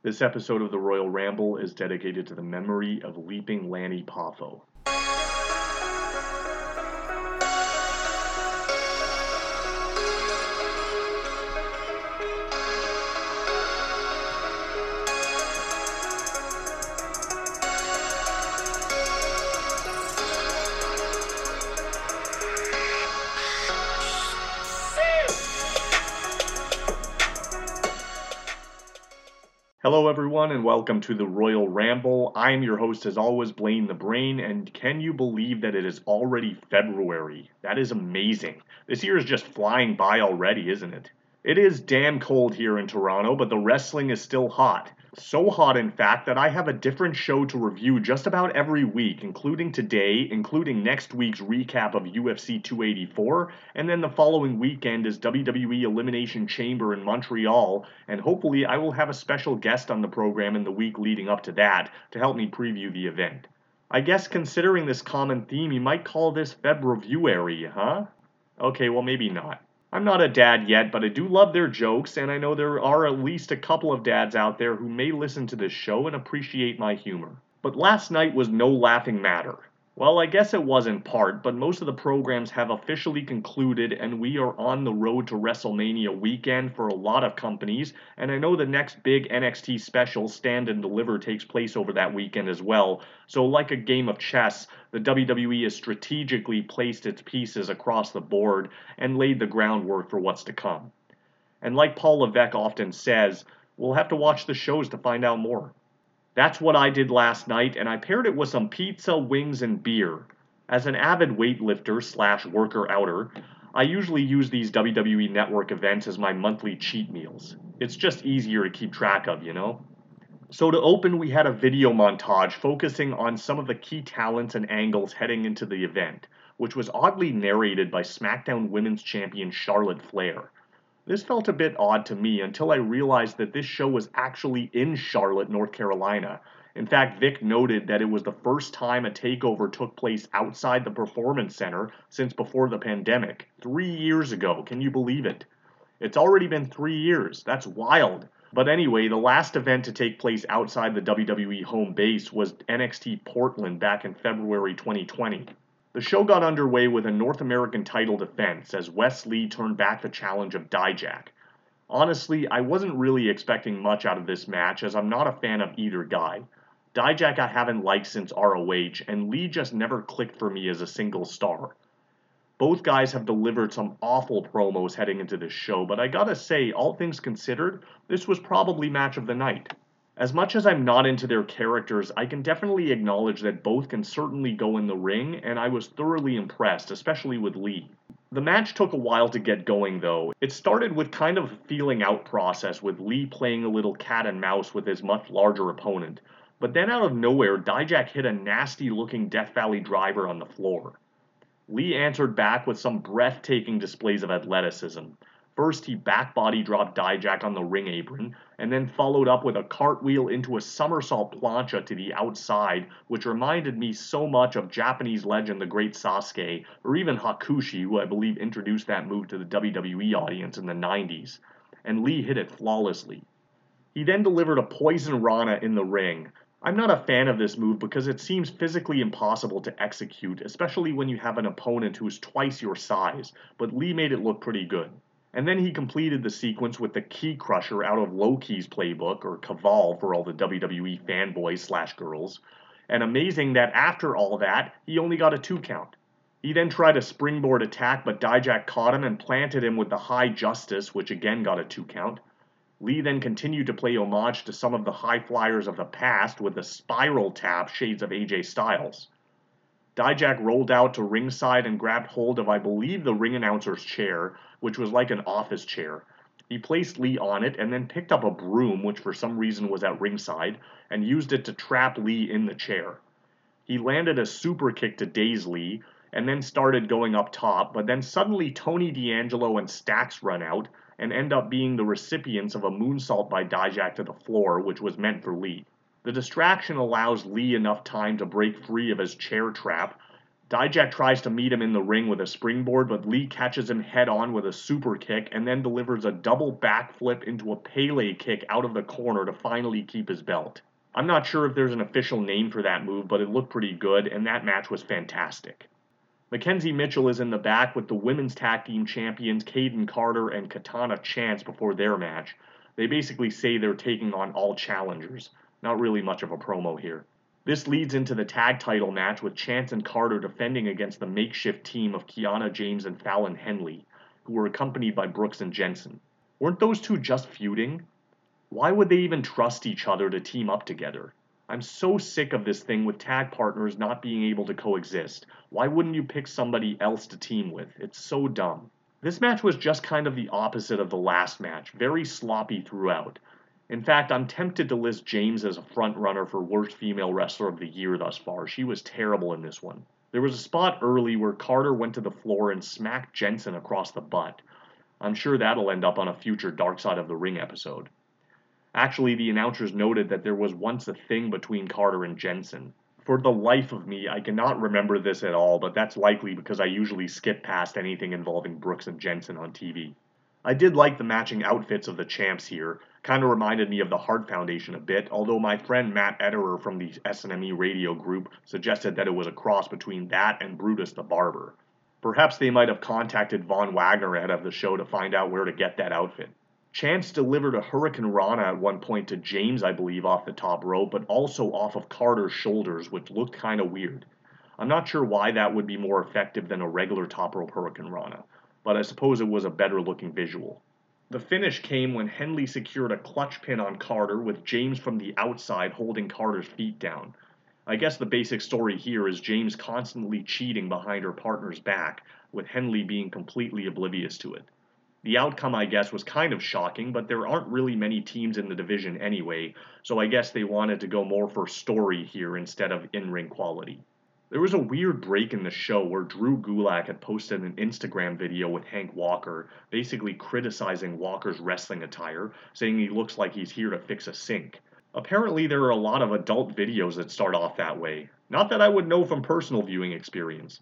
This episode of the Royal Ramble is dedicated to the memory of Leaping Lanny Poffo. Hello, everyone, and welcome to the Royal Ramble. I am your host, as always, Blaine the Brain, and can you believe that it is already February? That is amazing. This year is just flying by already, isn't it? It is damn cold here in Toronto, but the wrestling is still hot. So hot, in fact, that I have a different show to review just about every week, including today, including next week's recap of UFC 284, and then the following weekend is WWE Elimination Chamber in Montreal, and hopefully I will have a special guest on the program in the week leading up to that to help me preview the event. I guess considering this common theme, you might call this Feb Reviewary, huh? Okay, well, maybe not. I'm not a dad yet, but I do love their jokes, and I know there are at least a couple of dads out there who may listen to this show and appreciate my humor. But last night was no laughing matter. Well, I guess it was in part, but most of the programs have officially concluded, and we are on the road to WrestleMania weekend for a lot of companies. And I know the next big NXT special, Stand and Deliver, takes place over that weekend as well. So, like a game of chess, the WWE has strategically placed its pieces across the board and laid the groundwork for what's to come. And like Paul Levesque often says, we'll have to watch the shows to find out more. That's what I did last night, and I paired it with some pizza, wings, and beer. As an avid weightlifter slash worker outer, I usually use these WWE Network events as my monthly cheat meals. It's just easier to keep track of, you know? So to open, we had a video montage focusing on some of the key talents and angles heading into the event, which was oddly narrated by SmackDown Women's Champion Charlotte Flair. This felt a bit odd to me until I realized that this show was actually in Charlotte, North Carolina. In fact, Vic noted that it was the first time a takeover took place outside the Performance Center since before the pandemic. Three years ago. Can you believe it? It's already been three years. That's wild. But anyway, the last event to take place outside the WWE home base was NXT Portland back in February 2020. The show got underway with a North American title defense as Wes Lee turned back the challenge of Dijak. Honestly, I wasn't really expecting much out of this match as I'm not a fan of either guy. Dijak I haven't liked since ROH, and Lee just never clicked for me as a single star. Both guys have delivered some awful promos heading into this show, but I gotta say, all things considered, this was probably match of the night. As much as I'm not into their characters, I can definitely acknowledge that both can certainly go in the ring, and I was thoroughly impressed, especially with Lee. The match took a while to get going though. It started with kind of a feeling out process with Lee playing a little cat and mouse with his much larger opponent. But then out of nowhere, Dijak hit a nasty looking Death Valley driver on the floor. Lee answered back with some breathtaking displays of athleticism. First, he back body dropped Dijak on the ring apron, and then followed up with a cartwheel into a somersault plancha to the outside, which reminded me so much of Japanese legend the great Sasuke, or even Hakushi, who I believe introduced that move to the WWE audience in the 90s. And Lee hit it flawlessly. He then delivered a poison Rana in the ring. I'm not a fan of this move because it seems physically impossible to execute, especially when you have an opponent who's twice your size, but Lee made it look pretty good. And then he completed the sequence with the Ki Krusher out of Low Ki's playbook, or Kaval for all the WWE fanboys slash girls. And amazing that after all that, he only got a two count. He then tried a springboard attack, but Dijak caught him and planted him with the High Justice, which again got a two count. Lee then continued to play homage to some of the high flyers of the past with the spiral tap shades of AJ Styles. Dijak rolled out to ringside and grabbed hold of, I believe, the ring announcer's chair, which was like an office chair. He placed Lee on it and then picked up a broom, which for some reason was at ringside, and used it to trap Lee in the chair. He landed a super kick to daze Lee, and then started going up top, but then suddenly Tony D'Angelo and Stacks run out and end up being the recipients of a moonsault by Dijak to the floor, which was meant for Lee. The distraction allows Lee enough time to break free of his chair trap, Dijak tries to meet him in the ring with a springboard, but Lee catches him head on with a super kick and then delivers a double backflip into a Pele kick out of the corner to finally keep his belt. I'm not sure if there's an official name for that move, but it looked pretty good, and that match was fantastic. Mackenzie Mitchell is in the back with the women's tag team champions Kayden Carter and Katana Chance before their match. They basically say they're taking on all challengers. Not really much of a promo here. This leads into the tag title match with Chance and Carter defending against the makeshift team of Kiana James and Fallon Henley, who were accompanied by Brooks and Jensen. Weren't those two just feuding? Why would they even trust each other to team up together? I'm so sick of this thing with tag partners not being able to coexist. Why wouldn't you pick somebody else to team with? It's so dumb. This match was just kind of the opposite of the last match, very sloppy throughout. In fact, I'm tempted to list James as a front runner for worst female wrestler of the year thus far. She was terrible in this one. There was a spot early where Carter went to the floor and smacked Jensen across the butt. I'm sure that'll end up on a future Dark Side of the Ring episode. Actually, the announcers noted that there was once a thing between Carter and Jensen. For the life of me, I cannot remember this at all, but that's likely because I usually skip past anything involving Brooks and Jensen on TV. I did like the matching outfits of the champs here. Kind of reminded me of the Hart Foundation a bit, although my friend Matt Ederer from the SNME radio group suggested that it was a cross between that and Brutus the Barber. Perhaps they might have contacted Von Wagner ahead of the show to find out where to get that outfit. Chance delivered a Hurricane Rana at one point to James, I believe, off the top rope, but also off of Carter's shoulders, which looked kind of weird. I'm not sure why that would be more effective than a regular top rope Hurricane Rana but I suppose it was a better looking visual. The finish came when Henley secured a clutch pin on Carter with James from the outside holding Carter's feet down. I guess the basic story here is James constantly cheating behind her partner's back, with Henley being completely oblivious to it. The outcome, I guess, was kind of shocking, but there aren't really many teams in the division anyway, so I guess they wanted to go more for story here instead of in ring quality. There was a weird break in the show where Drew Gulak had posted an Instagram video with Hank Walker, basically criticizing Walker's wrestling attire, saying he looks like he's here to fix a sink. Apparently, there are a lot of adult videos that start off that way. Not that I would know from personal viewing experience.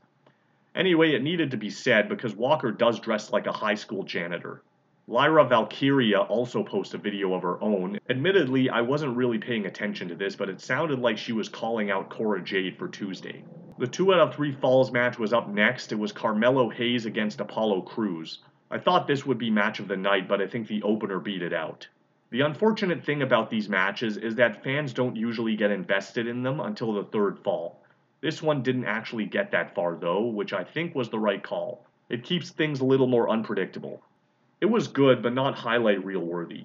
Anyway, it needed to be said because Walker does dress like a high school janitor. Lyra Valkyria also posted a video of her own. Admittedly, I wasn't really paying attention to this, but it sounded like she was calling out Cora Jade for Tuesday. The 2 out of 3 falls match was up next. It was Carmelo Hayes against Apollo Crews. I thought this would be match of the night, but I think the opener beat it out. The unfortunate thing about these matches is that fans don't usually get invested in them until the third fall. This one didn't actually get that far though, which I think was the right call. It keeps things a little more unpredictable. It was good, but not highlight reel worthy.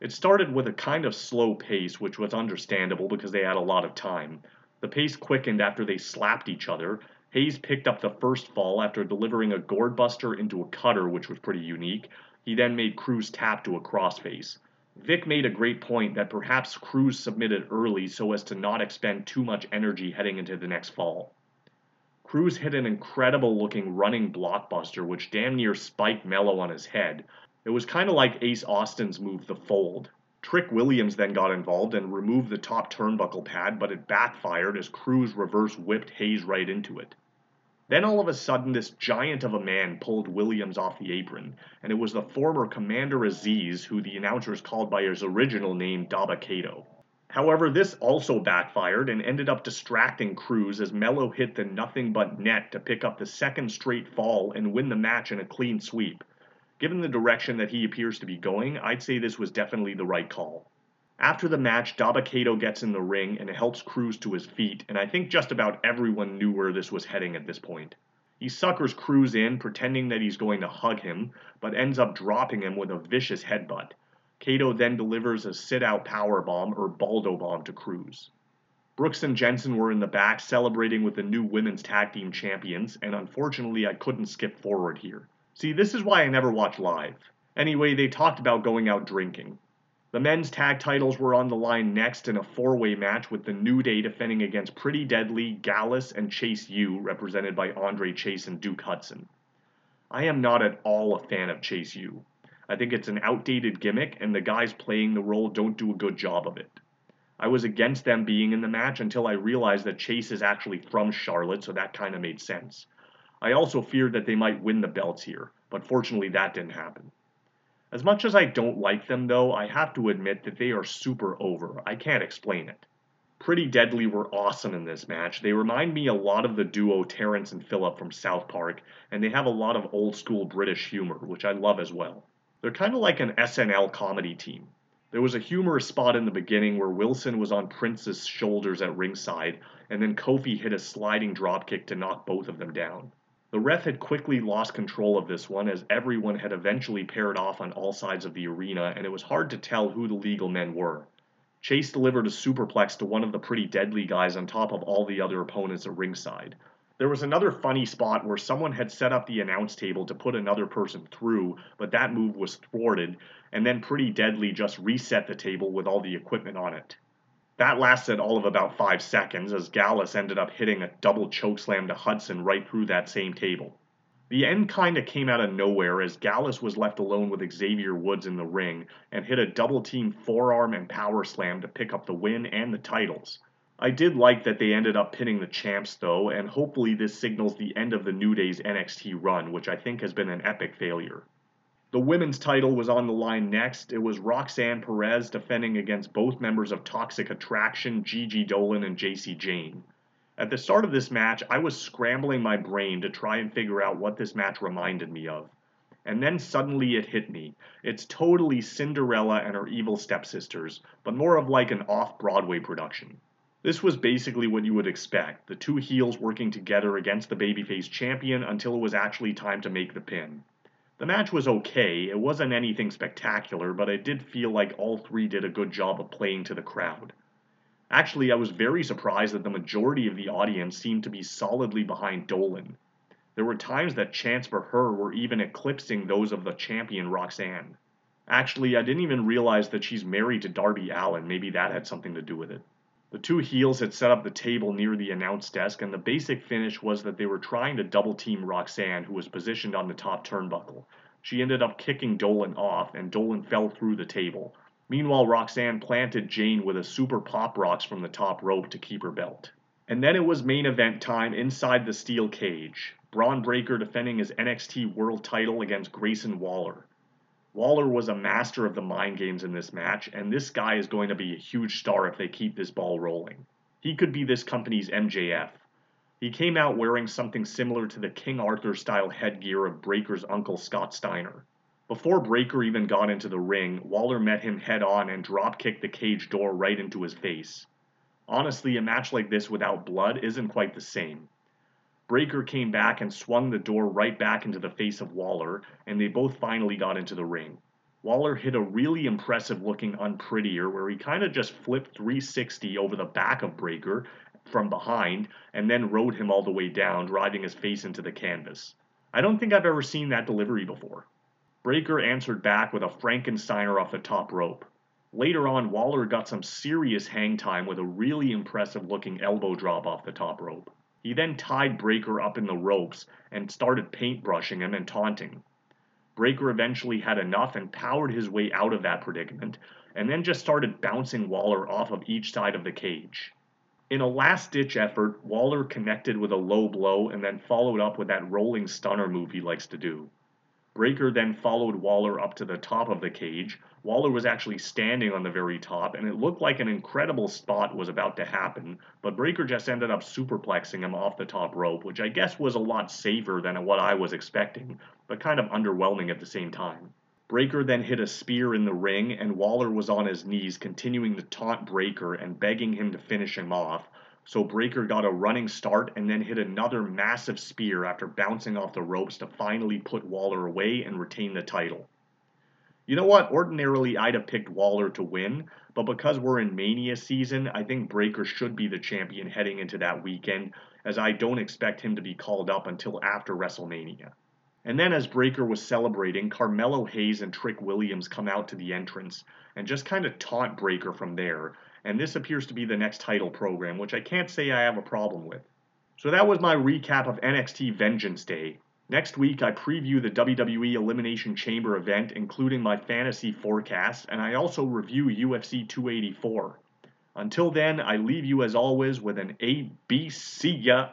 It started with a kind of slow pace, which was understandable because they had a lot of time. The pace quickened after they slapped each other. Hayes picked up the first fall after delivering a gourd buster into a cutter, which was pretty unique. He then made Crews tap to a crossface. Vic made a great point that perhaps Crews submitted early so as to not expend too much energy heading into the next fall. Crews hit an incredible looking running blockbuster which damn near spiked Melo on his head. It was kind of like Ace Austin's move, the fold. Trick Williams then got involved and removed the top turnbuckle pad, but it backfired as Crews reverse whipped Hayes right into it. Then all of a sudden, this giant of a man pulled Williams off the apron, and it was the former Commander Aziz, who the announcers called by his original name Dabba-Kato. However, this also backfired and ended up distracting Crews as Melo hit the nothing but net to pick up the second straight fall and win the match in a clean sweep. Given the direction that he appears to be going, I'd say this was definitely the right call. After the match, Dabba-Kato gets in the ring and helps Crews to his feet, and I think just about everyone knew where this was heading at this point. He suckers Crews in, pretending that he's going to hug him, but ends up dropping him with a vicious headbutt. Kato then delivers a sit out power bomb or Baldo bomb to Crews. Brooks and Jensen were in the back celebrating with the new women's tag team champions, and unfortunately, I couldn't skip forward here. See, this is why I never watch live. Anyway, they talked about going out drinking. The men's tag titles were on the line next in a four way match with the New Day defending against Pretty Deadly, Gallus, and Chase U, represented by Andre Chase and Duke Hudson. I am not at all a fan of Chase U. I think it's an outdated gimmick, and the guys playing the role don't do a good job of it. I was against them being in the match until I realized that Chase is actually from Charlotte, so that kind of made sense. I also feared that they might win the belts here, but fortunately that didn't happen. As much as I don't like them though, I have to admit that they are super over. I can't explain it. Pretty Deadly were awesome in this match. They remind me a lot of the duo Terrence and Phillip from South Park, and they have a lot of old school British humor, which I love as well. They're kind of like an SNL comedy team. There was a humorous spot in the beginning where Wilson was on Prince's shoulders at ringside, and then Kofi hit a sliding dropkick to knock both of them down. The ref had quickly lost control of this one as everyone had eventually paired off on all sides of the arena, and it was hard to tell who the legal men were. Chase delivered a superplex to one of the pretty deadly guys on top of all the other opponents at ringside. There was another funny spot where someone had set up the announce table to put another person through, but that move was thwarted, and then Pretty Deadly just reset the table with all the equipment on it. That lasted all of about five seconds as Gallus ended up hitting a double chokeslam to Hudson right through that same table. The end kinda came out of nowhere as Gallus was left alone with Xavier Woods in the ring and hit a double team forearm and power slam to pick up the win and the titles. I did like that they ended up pinning the champs though, and hopefully this signals the end of the New Day's NXT run, which I think has been an epic failure. The women's title was on the line next. It was Roxanne Perez defending against both members of Toxic Attraction, Gigi Dolin and Jacy Jayne. At the start of this match, I was scrambling my brain to try and figure out what this match reminded me of. And then suddenly it hit me. It's totally Cinderella and her evil stepsisters, but more of like an off Broadway production. This was basically what you would expect the two heels working together against the babyface champion until it was actually time to make the pin. The match was okay, it wasn't anything spectacular, but it did feel like all three did a good job of playing to the crowd. Actually, I was very surprised that the majority of the audience seemed to be solidly behind Dolin. There were times that chants for her were even eclipsing those of the champion Roxanne. Actually, I didn't even realize that she's married to Darby Allin. maybe that had something to do with it. The two heels had set up the table near the announce desk, and the basic finish was that they were trying to double team Roxanne, who was positioned on the top turnbuckle. She ended up kicking Dolin off, and Dolin fell through the table. Meanwhile, Roxanne planted Jayne with a super pop rocks from the top rope to keep her belt. And then it was main event time inside the steel cage. Bron Breakker defending his NXT World title against Grayson Waller. Waller was a master of the mind games in this match, and this guy is going to be a huge star if they keep this ball rolling. He could be this company's MJF. He came out wearing something similar to the King Arthur style headgear of Breakker's uncle Scott Steiner. Before Breakker even got into the ring, Waller met him head on and drop kicked the cage door right into his face. Honestly, a match like this without blood isn't quite the same. Breakker came back and swung the door right back into the face of Waller, and they both finally got into the ring. Waller hit a really impressive looking unprettier where he kind of just flipped 360 over the back of Breakker from behind and then rode him all the way down, driving his face into the canvas. I don't think I've ever seen that delivery before. Breakker answered back with a Frankensteiner off the top rope. Later on, Waller got some serious hang time with a really impressive looking elbow drop off the top rope. He then tied Breakker up in the ropes and started paintbrushing him and taunting. Breakker eventually had enough and powered his way out of that predicament, and then just started bouncing Waller off of each side of the cage. In a last ditch effort, Waller connected with a low blow and then followed up with that rolling stunner move he likes to do. Breakker then followed Waller up to the top of the cage. Waller was actually standing on the very top, and it looked like an incredible spot was about to happen, but Breakker just ended up superplexing him off the top rope, which I guess was a lot safer than what I was expecting, but kind of underwhelming at the same time. Breakker then hit a spear in the ring, and Waller was on his knees, continuing to taunt Breakker and begging him to finish him off, so Breakker got a running start and then hit another massive spear after bouncing off the ropes to finally put Waller away and retain the title. You know what? Ordinarily, I'd have picked Waller to win, but because we're in Mania season, I think Breakker should be the champion heading into that weekend, as I don't expect him to be called up until after WrestleMania. And then, as Breakker was celebrating, Carmelo Hayes and Trick Williams come out to the entrance and just kind of taunt Breakker from there, and this appears to be the next title program, which I can't say I have a problem with. So that was my recap of NXT Vengeance Day. Next week, I preview the WWE Elimination Chamber event, including my fantasy forecast, and I also review UFC 284. Until then, I leave you as always with an ABC.